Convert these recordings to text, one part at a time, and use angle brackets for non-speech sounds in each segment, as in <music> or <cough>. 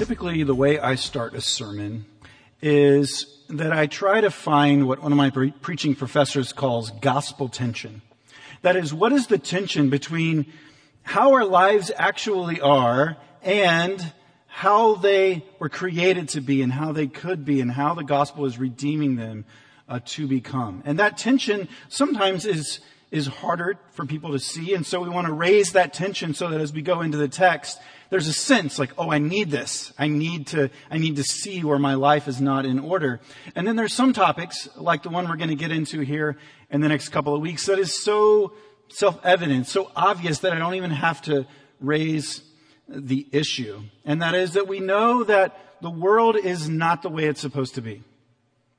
typically the way I start a sermon is that I try to find what one of my pre- preaching professors calls gospel tension. That is, what is the tension between how our lives actually are and how they were created to be and how they could be and how the gospel is redeeming them uh, to become. And that tension sometimes is is harder for people to see. And so we want to raise that tension so that as we go into the text, there's a sense like, oh, I need this. I need to, I need to see where my life is not in order. And then there's some topics, like the one we're going to get into here in the next couple of weeks, that is so self-evident, so obvious that I don't even have to raise the issue. And that is that we know that the world is not the way it's supposed to be.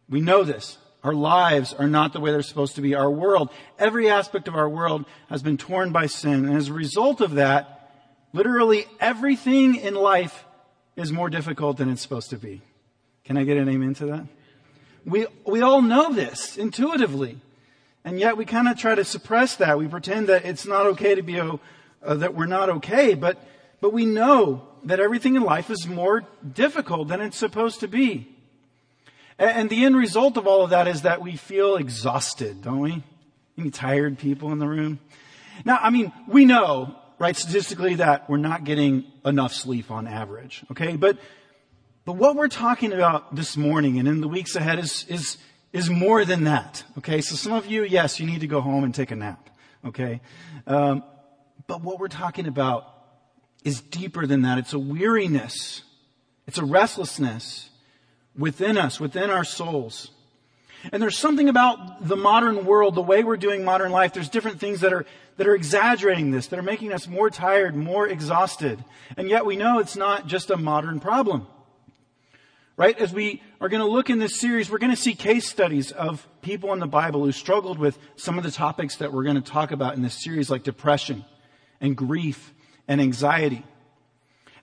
We know this. Our lives are not the way they're supposed to be. Our world, every aspect of our world has been torn by sin. And as a result of that, literally everything in life is more difficult than it's supposed to be. Can I get an amen to that? We, we all know this intuitively. And yet we kind of try to suppress that. We pretend that it's not okay to be, uh, that we're not okay, but, but we know that everything in life is more difficult than it's supposed to be. And the end result of all of that is that we feel exhausted, don't we? Any tired people in the room? Now, I mean, we know, right, statistically that we're not getting enough sleep on average, okay? But, but what we're talking about this morning and in the weeks ahead is, is, is more than that, okay? So some of you, yes, you need to go home and take a nap, okay? Um, but what we're talking about is deeper than that. It's a weariness. It's a restlessness within us, within our souls. And there's something about the modern world, the way we're doing modern life, there's different things that are, that are exaggerating this, that are making us more tired, more exhausted. And yet we know it's not just a modern problem. Right? As we are going to look in this series, we're going to see case studies of people in the Bible who struggled with some of the topics that we're going to talk about in this series, like depression and grief and anxiety.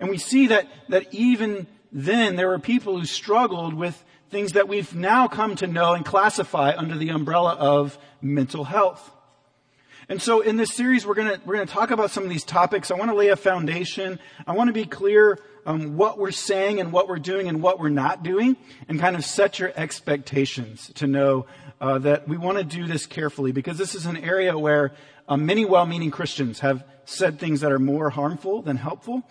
And we see that, that even then there were people who struggled with things that we've now come to know and classify under the umbrella of mental health. And so in this series, we're going to, we're to talk about some of these topics. I want to lay a foundation. I want to be clear um, what we're saying and what we're doing and what we're not doing and kind of set your expectations to know uh, that we want to do this carefully because this is an area where uh, many well-meaning Christians have said things that are more harmful than helpful.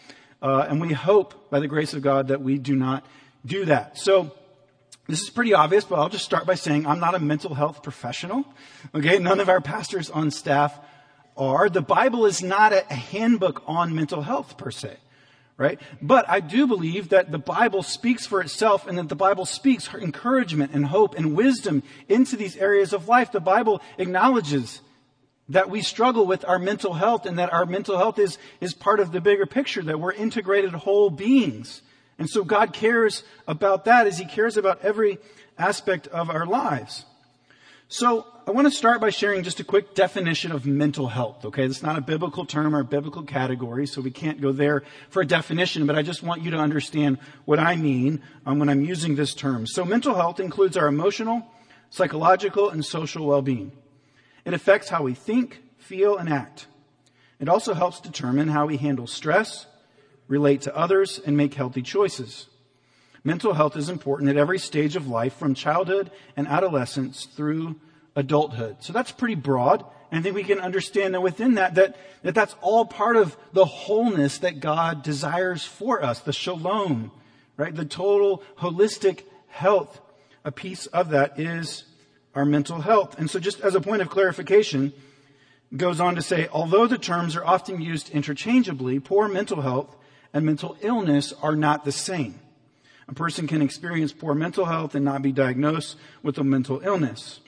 Uh, and we hope, by the grace of God, that we do not do that. So, this is pretty obvious, but I'll just start by saying I'm not a mental health professional. Okay, none of our pastors on staff are. The Bible is not a handbook on mental health per se, right? But I do believe that the Bible speaks for itself and that the Bible speaks encouragement and hope and wisdom into these areas of life. The Bible acknowledges that we struggle with our mental health and that our mental health is, is part of the bigger picture, that we're integrated whole beings. And so God cares about that as He cares about every aspect of our lives. So I want to start by sharing just a quick definition of mental health. Okay, it's not a biblical term or a biblical category, so we can't go there for a definition. But I just want you to understand what I mean um, when I'm using this term. So mental health includes our emotional, psychological, and social well-being. It affects how we think, feel, and act. It also helps determine how we handle stress, relate to others, and make healthy choices. Mental health is important at every stage of life from childhood and adolescence through adulthood. So that's pretty broad. And I think we can understand that within that, that, that that's all part of the wholeness that God desires for us, the shalom, right? The total holistic health. A piece of that is our mental health. And so just as a point of clarification, goes on to say, although the terms are often used interchangeably, poor mental health and mental illness are not the same. A person can experience poor mental health and not be diagnosed with a mental illness.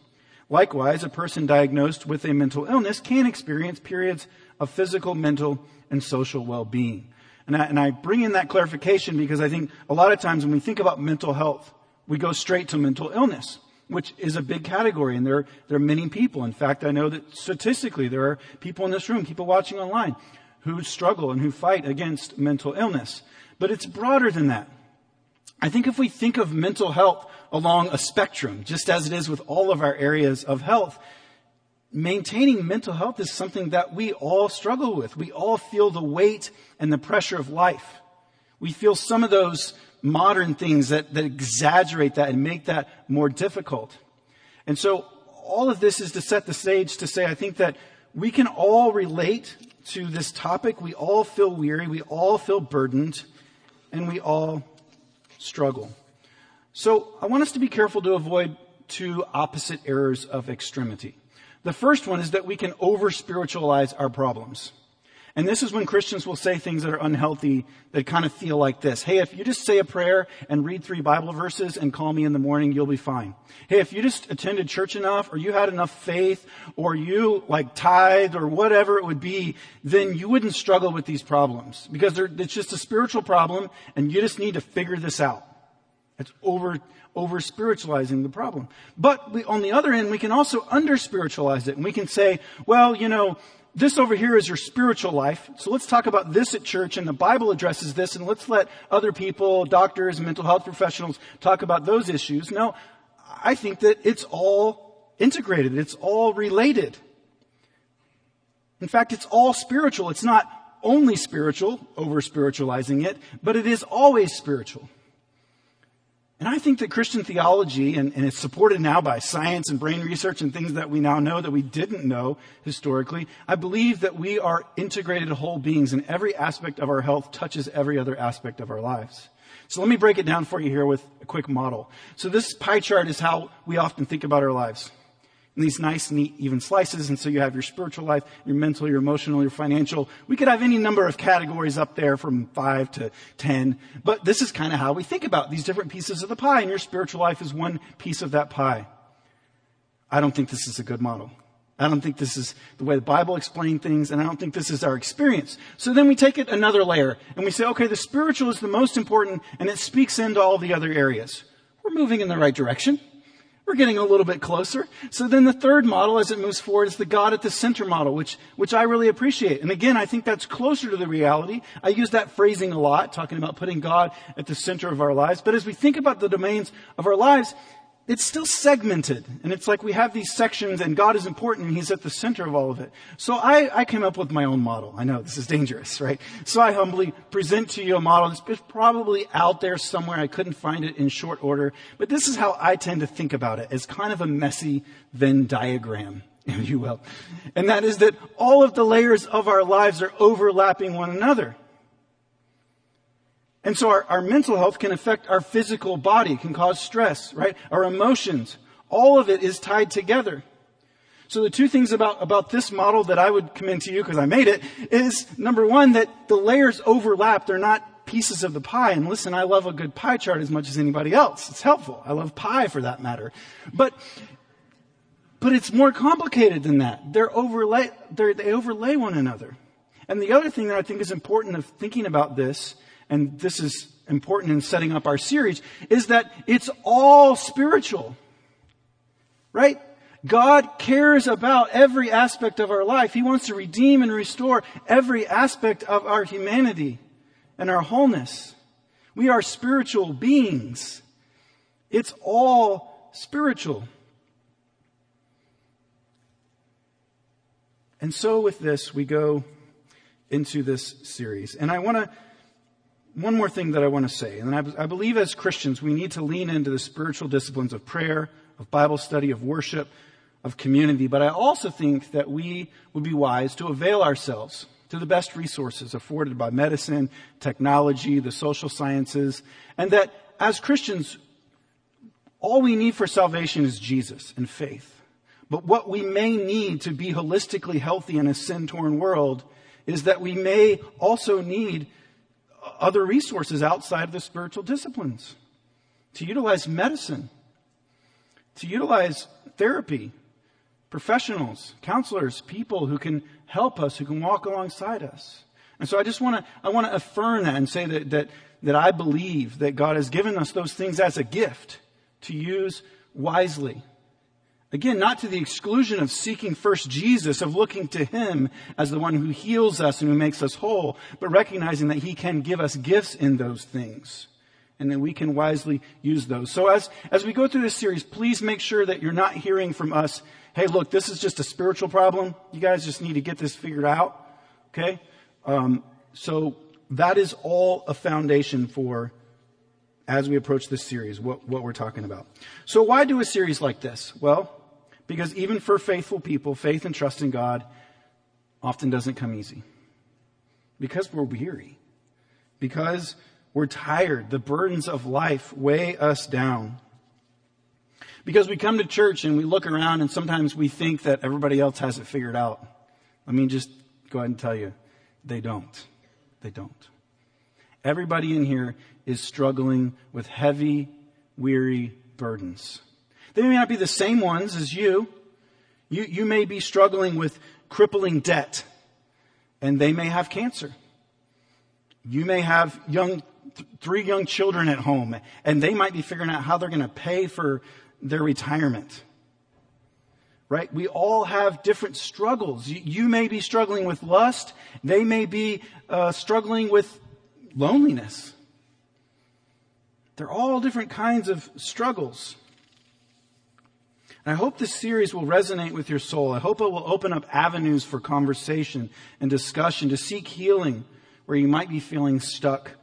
Likewise, a person diagnosed with a mental illness can experience periods of physical, mental, and social well-being. And I, and I bring in that clarification because I think a lot of times when we think about mental health, we go straight to mental illness, which is a big category. And there, there are many people. In fact, I know that statistically there are people in this room, people watching online, who struggle and who fight against mental illness. But it's broader than that. I think if we think of mental health along a spectrum, just as it is with all of our areas of health, maintaining mental health is something that we all struggle with. We all feel the weight and the pressure of life. We feel some of those modern things that, that exaggerate that and make that more difficult. And so all of this is to set the stage to say, I think that we can all relate to this topic. We all feel weary. We all feel burdened and we all struggle. So I want us to be careful to avoid two opposite errors of extremity. The first one is that we can over spiritualize our problems. And this is when Christians will say things that are unhealthy that kind of feel like this. Hey, if you just say a prayer and read three Bible verses and call me in the morning, you'll be fine. Hey, if you just attended church enough or you had enough faith or you like tithe or whatever it would be, then you wouldn't struggle with these problems because it's just a spiritual problem and you just need to figure this out. It's over, over spiritualizing the problem. But we, on the other end, we can also under spiritualize it and we can say, well, you know, this over here is your spiritual life. So let's talk about this at church and the Bible addresses this and let's let other people, doctors, mental health professionals talk about those issues. No, I think that it's all integrated. It's all related. In fact, it's all spiritual. It's not only spiritual, over spiritualizing it, but it is always spiritual. And I think that Christian theology, and, and, it's supported now by science and brain research and things that we now know that we didn't know historically, I believe that we are integrated whole beings and every aspect of our health touches every other aspect of our lives. So let me break it down for you here with a quick model. So this pie chart is how we often think about our lives in these nice, neat, even slices. And so you have your spiritual life, your mental, your emotional, your financial. We could have any number of categories up there from five to ten. But this is kind of how we think about these different pieces of the pie. And your spiritual life is one piece of that pie. I don't think this is a good model. I don't think this is the way the Bible explains things, and I don't think this is our experience. So then we take it another layer, and we say, okay, the spiritual is the most important, and it speaks into all the other areas. We're moving in the right direction. We're getting a little bit closer. So then the third model as it moves forward is the God at the center model, which, which I really appreciate. And again, I think that's closer to the reality. I use that phrasing a lot, talking about putting God at the center of our lives. But as we think about the domains of our lives, it's still segmented. And it's like we have these sections and God is important and He's at the center of all of it. So I, I came up with my own model. I know this is dangerous, right? So I humbly present to you a model that's probably out there somewhere. I couldn't find it in short order. But this is how I tend to think about it as kind of a messy Venn diagram, <laughs> if you will. And that is that all of the layers of our lives are overlapping one another. And so our, our mental health can affect our physical body, can cause stress, right? Our emotions. All of it is tied together. So the two things about, about this model that I would commend to you, because I made it, is number one, that the layers overlap. They're not pieces of the pie. And listen, I love a good pie chart as much as anybody else. It's helpful. I love pie for that matter. But, but it's more complicated than that. They're overlay, they're, they overlay one another. And the other thing that I think is important of thinking about this and this is important in setting up our series, is that it's all spiritual. Right? God cares about every aspect of our life. He wants to redeem and restore every aspect of our humanity and our wholeness. We are spiritual beings. It's all spiritual. And so with this, we go into this series. And I want to one more thing that I want to say, and I, I believe as Christians we need to lean into the spiritual disciplines of prayer, of Bible study, of worship, of community, but I also think that we would be wise to avail ourselves to the best resources afforded by medicine, technology, the social sciences, and that as Christians, all we need for salvation is Jesus and faith. But what we may need to be holistically healthy in a sin torn world is that we may also need other resources outside of the spiritual disciplines, to utilize medicine, to utilize therapy, professionals, counselors, people who can help us, who can walk alongside us. And so I just want to, I want to affirm that and say that, that, that I believe that God has given us those things as a gift to use wisely. Again, not to the exclusion of seeking first Jesus, of looking to Him as the one who heals us and who makes us whole, but recognizing that He can give us gifts in those things and that we can wisely use those. So as, as we go through this series, please make sure that you're not hearing from us, hey, look, this is just a spiritual problem. You guys just need to get this figured out. Okay? Um, so that is all a foundation for as we approach this series, what, what we're talking about. So why do a series like this? Well, because even for faithful people, faith and trust in God often doesn't come easy. Because we're weary. Because we're tired. The burdens of life weigh us down. Because we come to church and we look around and sometimes we think that everybody else has it figured out. Let me just go ahead and tell you, they don't. They don't. Everybody in here is struggling with heavy, weary burdens. They may not be the same ones as you. You, you may be struggling with crippling debt and they may have cancer. You may have young three young children at home and they might be figuring out how they're going to pay for their retirement. Right? We all have different struggles. You, you may be struggling with lust. They may be uh, struggling with loneliness. They're all different kinds of struggles. I hope this series will resonate with your soul. I hope it will open up avenues for conversation and discussion to seek healing where you might be feeling stuck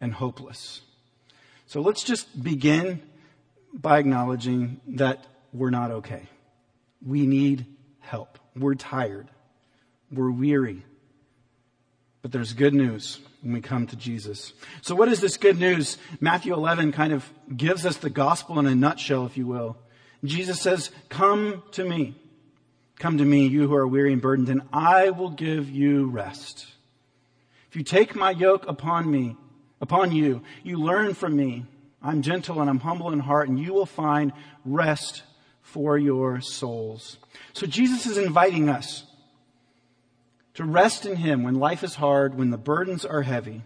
and hopeless. So let's just begin by acknowledging that we're not okay. We need help. We're tired. We're weary. But there's good news when we come to Jesus. So what is this good news? Matthew 11 kind of gives us the gospel in a nutshell, if you will. Jesus says, come to me. Come to me, you who are weary and burdened, and I will give you rest. If you take my yoke upon me, upon you. You learn from me. I'm gentle and I'm humble in heart and you will find rest for your souls. So Jesus is inviting us to rest in Him when life is hard, when the burdens are heavy.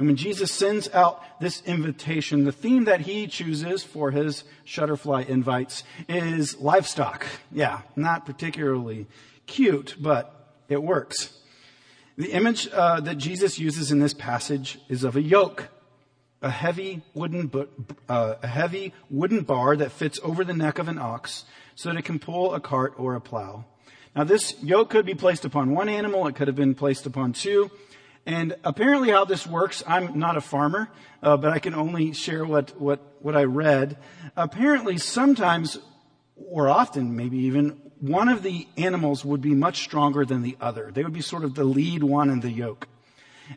And when Jesus sends out this invitation, the theme that he chooses for his Shutterfly invites is livestock. Yeah, not particularly cute, but it works. The image uh, that Jesus uses in this passage is of a yoke, a heavy wooden uh, a heavy wooden bar that fits over the neck of an ox so that it can pull a cart or a plow. Now this yoke could be placed upon one animal, it could have been placed upon two. And apparently how this works, I'm not a farmer, uh, but I can only share what, what, what I read. Apparently sometimes, or often maybe even, one of the animals would be much stronger than the other. They would be sort of the lead one in the yoke.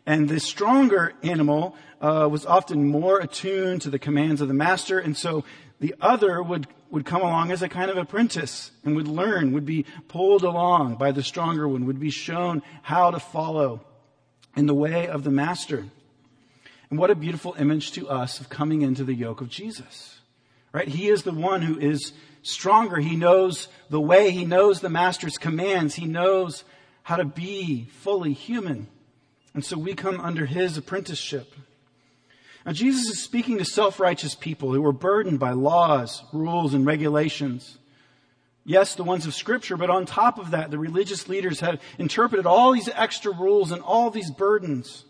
And the stronger animal uh, was often more attuned to the commands of the master, and so the other would, would come along as a kind of apprentice and would learn, would be pulled along by the stronger one, would be shown how to follow in the way of the master. And what a beautiful image to us of coming into the yoke of Jesus. Right? He is the one who is stronger. He knows the way. He knows the master's commands. He knows how to be fully human. And so we come under his apprenticeship. Now Jesus is speaking to self-righteous people who are burdened by laws, rules, and regulations. Yes, the ones of scripture, but on top of that, the religious leaders have interpreted all these extra rules and all these burdens.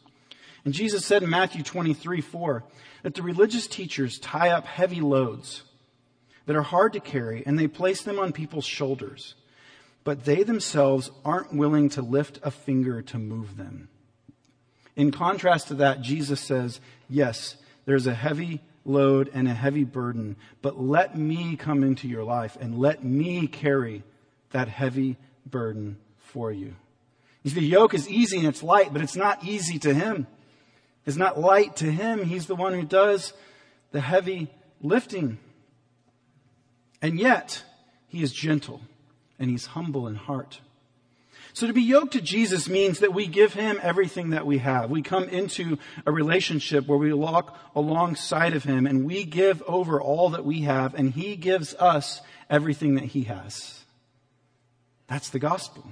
And Jesus said in Matthew 23, 4, that the religious teachers tie up heavy loads that are hard to carry and they place them on people's shoulders. But they themselves aren't willing to lift a finger to move them. In contrast to that, Jesus says, yes, there's a heavy load and a heavy burden, but let me come into your life and let me carry that heavy burden for you. you see, the yoke is easy and it's light, but it's not easy to him. It's not light to him. He's the one who does the heavy lifting. And yet, he is gentle and he's humble in heart. So to be yoked to Jesus means that we give him everything that we have. We come into a relationship where we walk alongside of him and we give over all that we have and he gives us everything that he has. That's the gospel.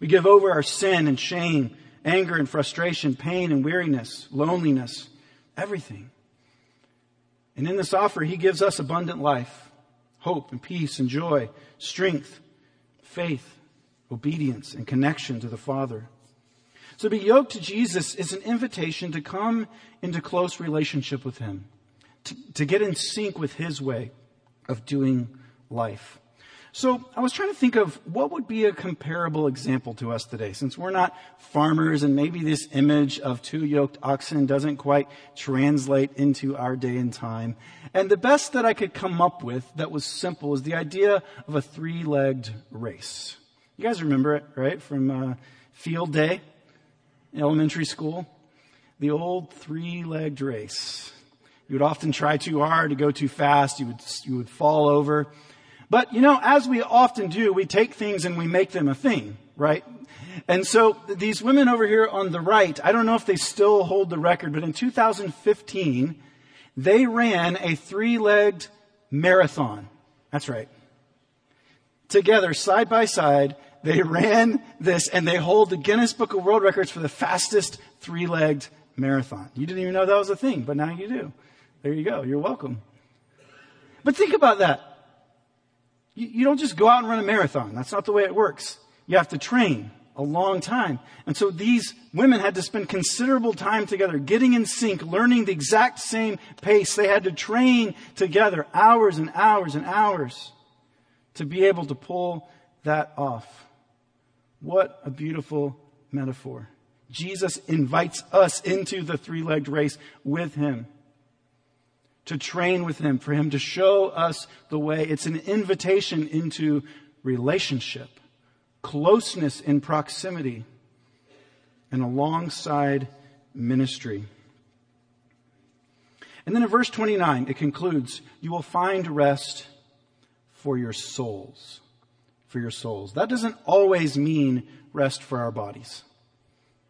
We give over our sin and shame anger and frustration, pain and weariness, loneliness, everything. And in this offer, he gives us abundant life, hope and peace and joy, strength, faith, obedience, and connection to the Father. So be yoked to Jesus is an invitation to come into close relationship with Him, to, to get in sync with His way of doing life. So I was trying to think of what would be a comparable example to us today, since we're not farmers and maybe this image of two yoked oxen doesn't quite translate into our day and time. And the best that I could come up with that was simple was the idea of a three-legged race. You guys remember it, right? From uh, field day, elementary school. The old three-legged race. You would often try too hard to go too fast. You would, you would fall over. But, you know, as we often do, we take things and we make them a thing, right? And so these women over here on the right, I don't know if they still hold the record, but in 2015, they ran a three-legged marathon. That's right. Together, side by side, they ran this and they hold the Guinness Book of World Records for the fastest three-legged marathon. You didn't even know that was a thing, but now you do. There you go. You're welcome. But think about that. You, you don't just go out and run a marathon. That's not the way it works. You have to train a long time. And so these women had to spend considerable time together, getting in sync, learning the exact same pace. They had to train together hours and hours and hours to be able to pull that off. What a beautiful metaphor. Jesus invites us into the three-legged race with him to train with Him, for Him to show us the way. It's an invitation into relationship, closeness in proximity, and alongside ministry. And then in verse 29, it concludes, you will find rest for your souls. For your souls. That doesn't always mean rest for our bodies.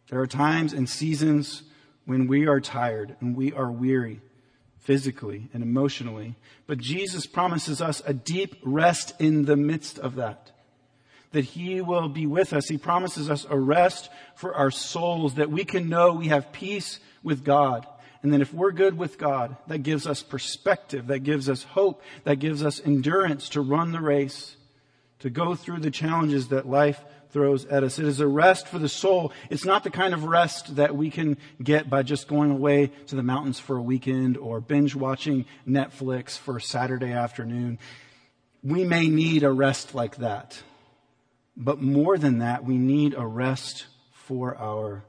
There are times and seasons when we are tired and we are weary physically and emotionally. But Jesus promises us a deep rest in the midst of that. That He will be with us. He promises us a rest for our souls, that we can know we have peace with God. And then if we're good with God, that gives us perspective, that gives us hope, that gives us endurance to run the race, to go through the challenges that life throws at us. It is a rest for the soul. It's not the kind of rest that we can get by just going away to the mountains for a weekend or binge watching Netflix for Saturday afternoon. We may need a rest like that. But more than that, we need a rest for our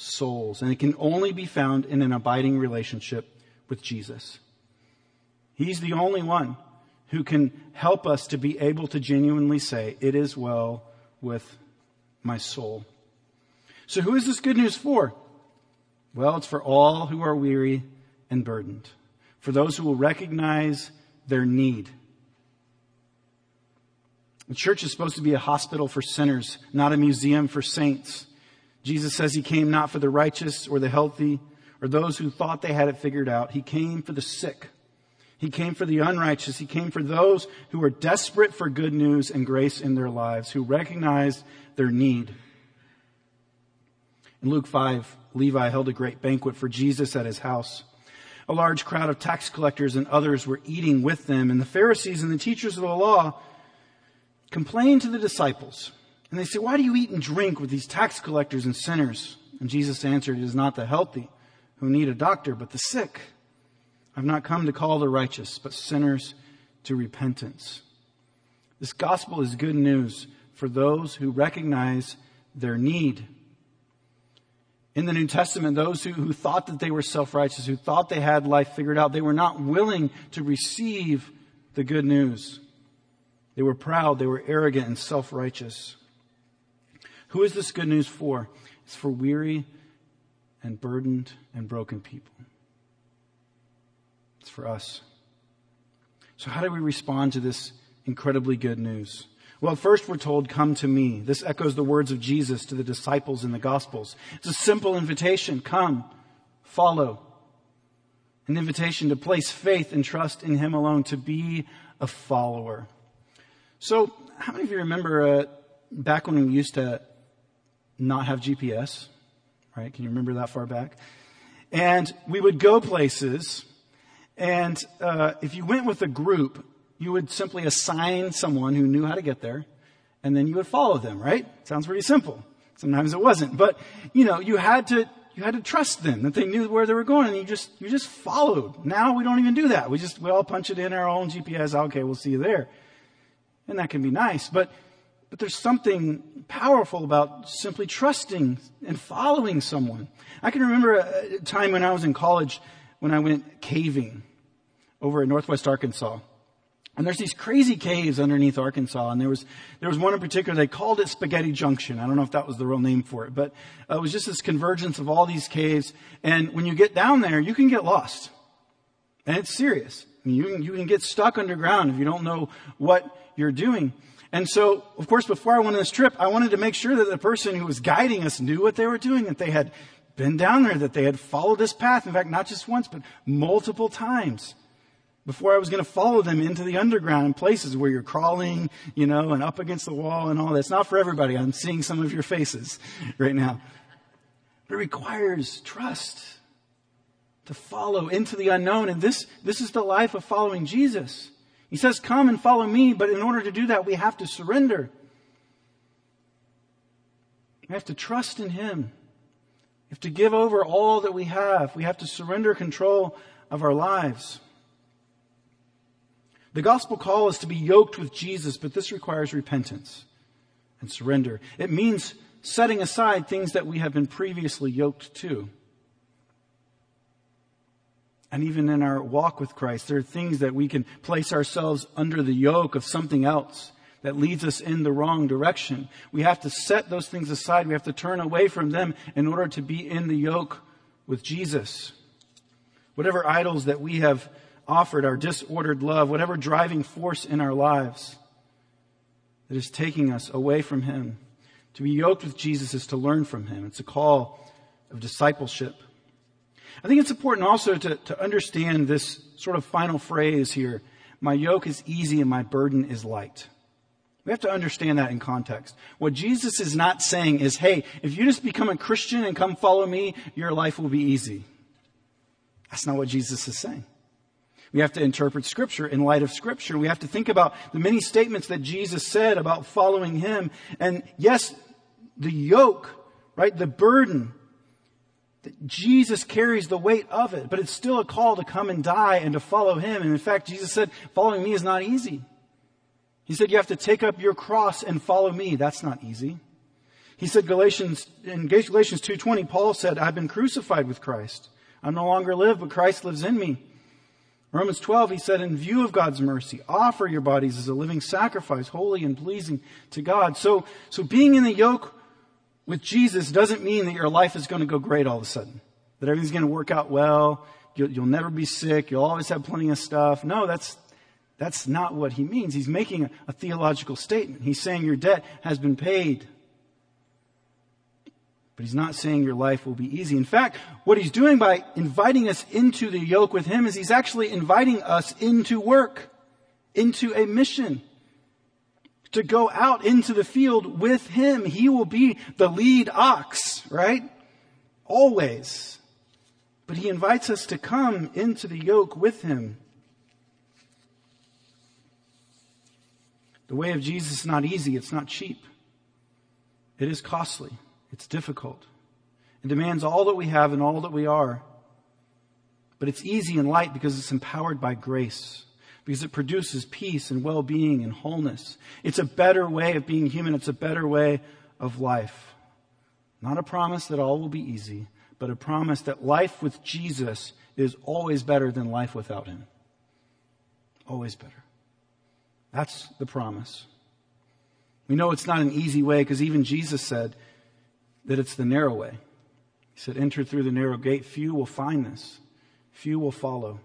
souls. And it can only be found in an abiding relationship with Jesus. He's the only one who can help us to be able to genuinely say, It is well with my soul. So who is this good news for? Well, it's for all who are weary and burdened, for those who will recognize their need. The church is supposed to be a hospital for sinners, not a museum for saints. Jesus says he came not for the righteous or the healthy or those who thought they had it figured out. He came for the sick. He came for the unrighteous. He came for those who are desperate for good news and grace in their lives, who recognize their need. In Luke 5, Levi held a great banquet for Jesus at his house. A large crowd of tax collectors and others were eating with them, and the Pharisees and the teachers of the law complained to the disciples. And they said, Why do you eat and drink with these tax collectors and sinners? And Jesus answered, It is not the healthy who need a doctor, but the sick. I've not come to call the righteous, but sinners to repentance. This gospel is good news for those who recognize their need. In the New Testament, those who, who thought that they were self-righteous, who thought they had life figured out, they were not willing to receive the good news. They were proud, they were arrogant and self-righteous. Who is this good news for? It's for weary and burdened and broken people. It's for us. So how do we respond to this incredibly good news? Well, first we're told, come to me. This echoes the words of Jesus to the disciples in the Gospels. It's a simple invitation. Come, follow. An invitation to place faith and trust in Him alone, to be a follower. So, how many of you remember uh, back when we used to not have GPS? right? Can you remember that far back? And we would go places, and uh, if you went with a group, you would simply assign someone who knew how to get there, and then you would follow them, right? Sounds pretty simple. Sometimes it wasn't, but you know, you had to you had to trust them that they knew where they were going, and you just you just followed. Now we don't even do that. We just we all punch it in our own GPS. Okay, we'll see you there, and that can be nice, but but there's something powerful about simply trusting and following someone. I can remember a time when I was in college when I went caving over in northwest Arkansas. And there's these crazy caves underneath Arkansas, and there was there was one in particular. They called it Spaghetti Junction. I don't know if that was the real name for it, but uh, it was just this convergence of all these caves. And when you get down there, you can get lost, and it's serious. I mean, you you can get stuck underground if you don't know what you're doing. And so, of course, before I went on this trip, I wanted to make sure that the person who was guiding us knew what they were doing, that they had been down there, that they had followed this path. In fact, not just once, but multiple times before I was going to follow them into the underground in places where you're crawling, you know, and up against the wall and all that. It's not for everybody. I'm seeing some of your faces <laughs> right now. But it requires trust to follow into the unknown. And this, this is the life of following Jesus. He says, Come and follow me, but in order to do that, we have to surrender. We have to trust in Him. We have to give over all that we have. We have to surrender control of our lives. The gospel call is to be yoked with Jesus, but this requires repentance and surrender. It means setting aside things that we have been previously yoked to. And even in our walk with Christ, there are things that we can place ourselves under the yoke of something else that leads us in the wrong direction. We have to set those things aside. We have to turn away from them in order to be in the yoke with Jesus. Whatever idols that we have offered, our disordered love, whatever driving force in our lives that is taking us away from Him. To be yoked with Jesus is to learn from Him. It's a call of discipleship. I think it's important also to, to understand this sort of final phrase here. My yoke is easy and my burden is light. We have to understand that in context. What Jesus is not saying is, hey, if you just become a Christian and come follow me, your life will be easy. That's not what Jesus is saying. We have to interpret scripture in light of scripture. We have to think about the many statements that Jesus said about following him. And yes, the yoke, right? The burden Jesus carries the weight of it, but it's still a call to come and die and to follow him. And in fact, Jesus said, following me is not easy. He said, you have to take up your cross and follow me. That's not easy. He said Galatians, in Galatians 2.20, Paul said, I've been crucified with Christ. I no longer live, but Christ lives in me. Romans 12, he said, in view of God's mercy, offer your bodies as a living sacrifice, holy and pleasing to God. So, so being in the yoke with Jesus doesn't mean that your life is going to go great all of a sudden. That everything's going to work out well. You'll, you'll never be sick. You'll always have plenty of stuff. No, that's, that's not what he means. He's making a, a theological statement. He's saying your debt has been paid. But he's not saying your life will be easy. In fact, what he's doing by inviting us into the yoke with him is he's actually inviting us into work, into a mission to go out into the field with him. He will be the lead ox, right? Always. But he invites us to come into the yoke with him. The way of Jesus is not easy. It's not cheap. It is costly. It's difficult. It demands all that we have and all that we are. But it's easy and light because it's empowered by grace because it produces peace and well-being and wholeness. It's a better way of being human. It's a better way of life. Not a promise that all will be easy, but a promise that life with Jesus is always better than life without him. Always better. That's the promise. We know it's not an easy way because even Jesus said that it's the narrow way. He said, enter through the narrow gate. Few will find this. Few will follow.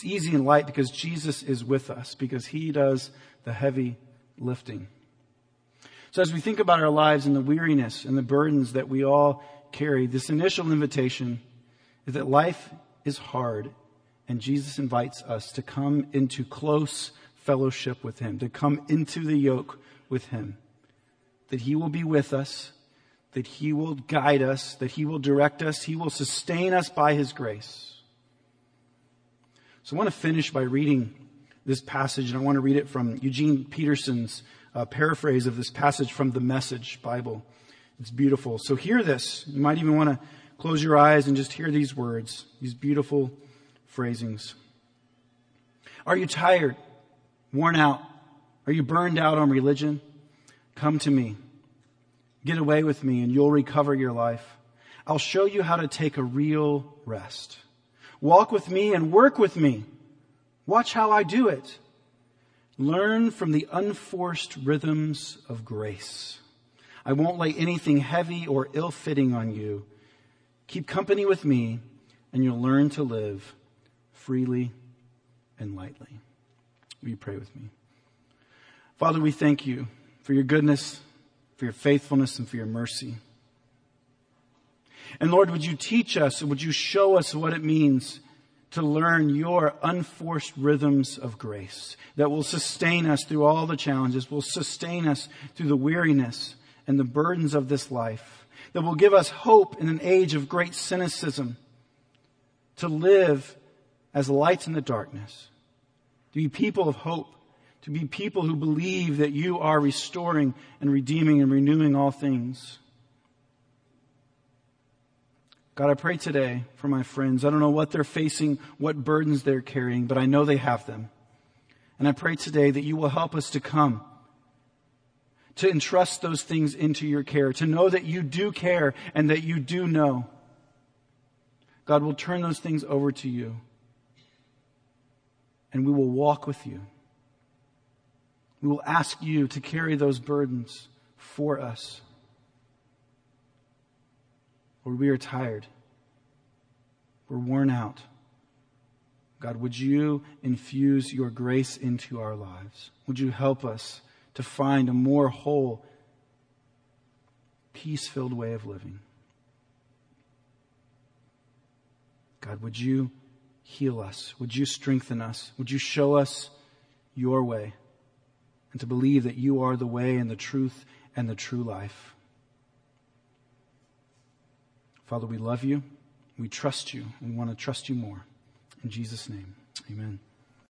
It's easy and light because Jesus is with us, because he does the heavy lifting. So as we think about our lives and the weariness and the burdens that we all carry, this initial invitation is that life is hard and Jesus invites us to come into close fellowship with him, to come into the yoke with him, that he will be with us, that He will guide us, that He will direct us, He will sustain us by His grace. So I want to finish by reading this passage, and I want to read it from Eugene Peterson's uh, paraphrase of this passage from the Message Bible. It's beautiful. So hear this. You might even want to close your eyes and just hear these words, these beautiful phrasings. Are you tired, worn out? Are you burned out on religion? Come to me. Get away with me and you'll recover your life. I'll show you how to take a real rest. Walk with me and work with me. Watch how I do it. Learn from the unforced rhythms of grace. I won't lay anything heavy or ill fitting on you. Keep company with me and you'll learn to live freely and lightly. Will you pray with me? Father, we thank you for your goodness, for your faithfulness, and for your mercy. And Lord, would you teach us, would you show us what it means to learn your unforced rhythms of grace that will sustain us through all the challenges, will sustain us through the weariness and the burdens of this life, that will give us hope in an age of great cynicism to live as lights in the darkness, to be people of hope, to be people who believe that you are restoring and redeeming and renewing all things. God, I pray today for my friends. I don't know what they're facing, what burdens they're carrying, but I know they have them. And I pray today that you will help us to come, to entrust those things into your care, to know that you do care and that you do know. God will turn those things over to you and we will walk with you. We will ask you to carry those burdens for us. Lord, we are tired. We're worn out. God, would you infuse your grace into our lives? Would you help us to find a more whole, peace filled way of living? God, would you heal us? Would you strengthen us? Would you show us your way? And to believe that you are the way and the truth and the true life. Father, we love you. We trust you. We want to trust you more. In Jesus' name, amen.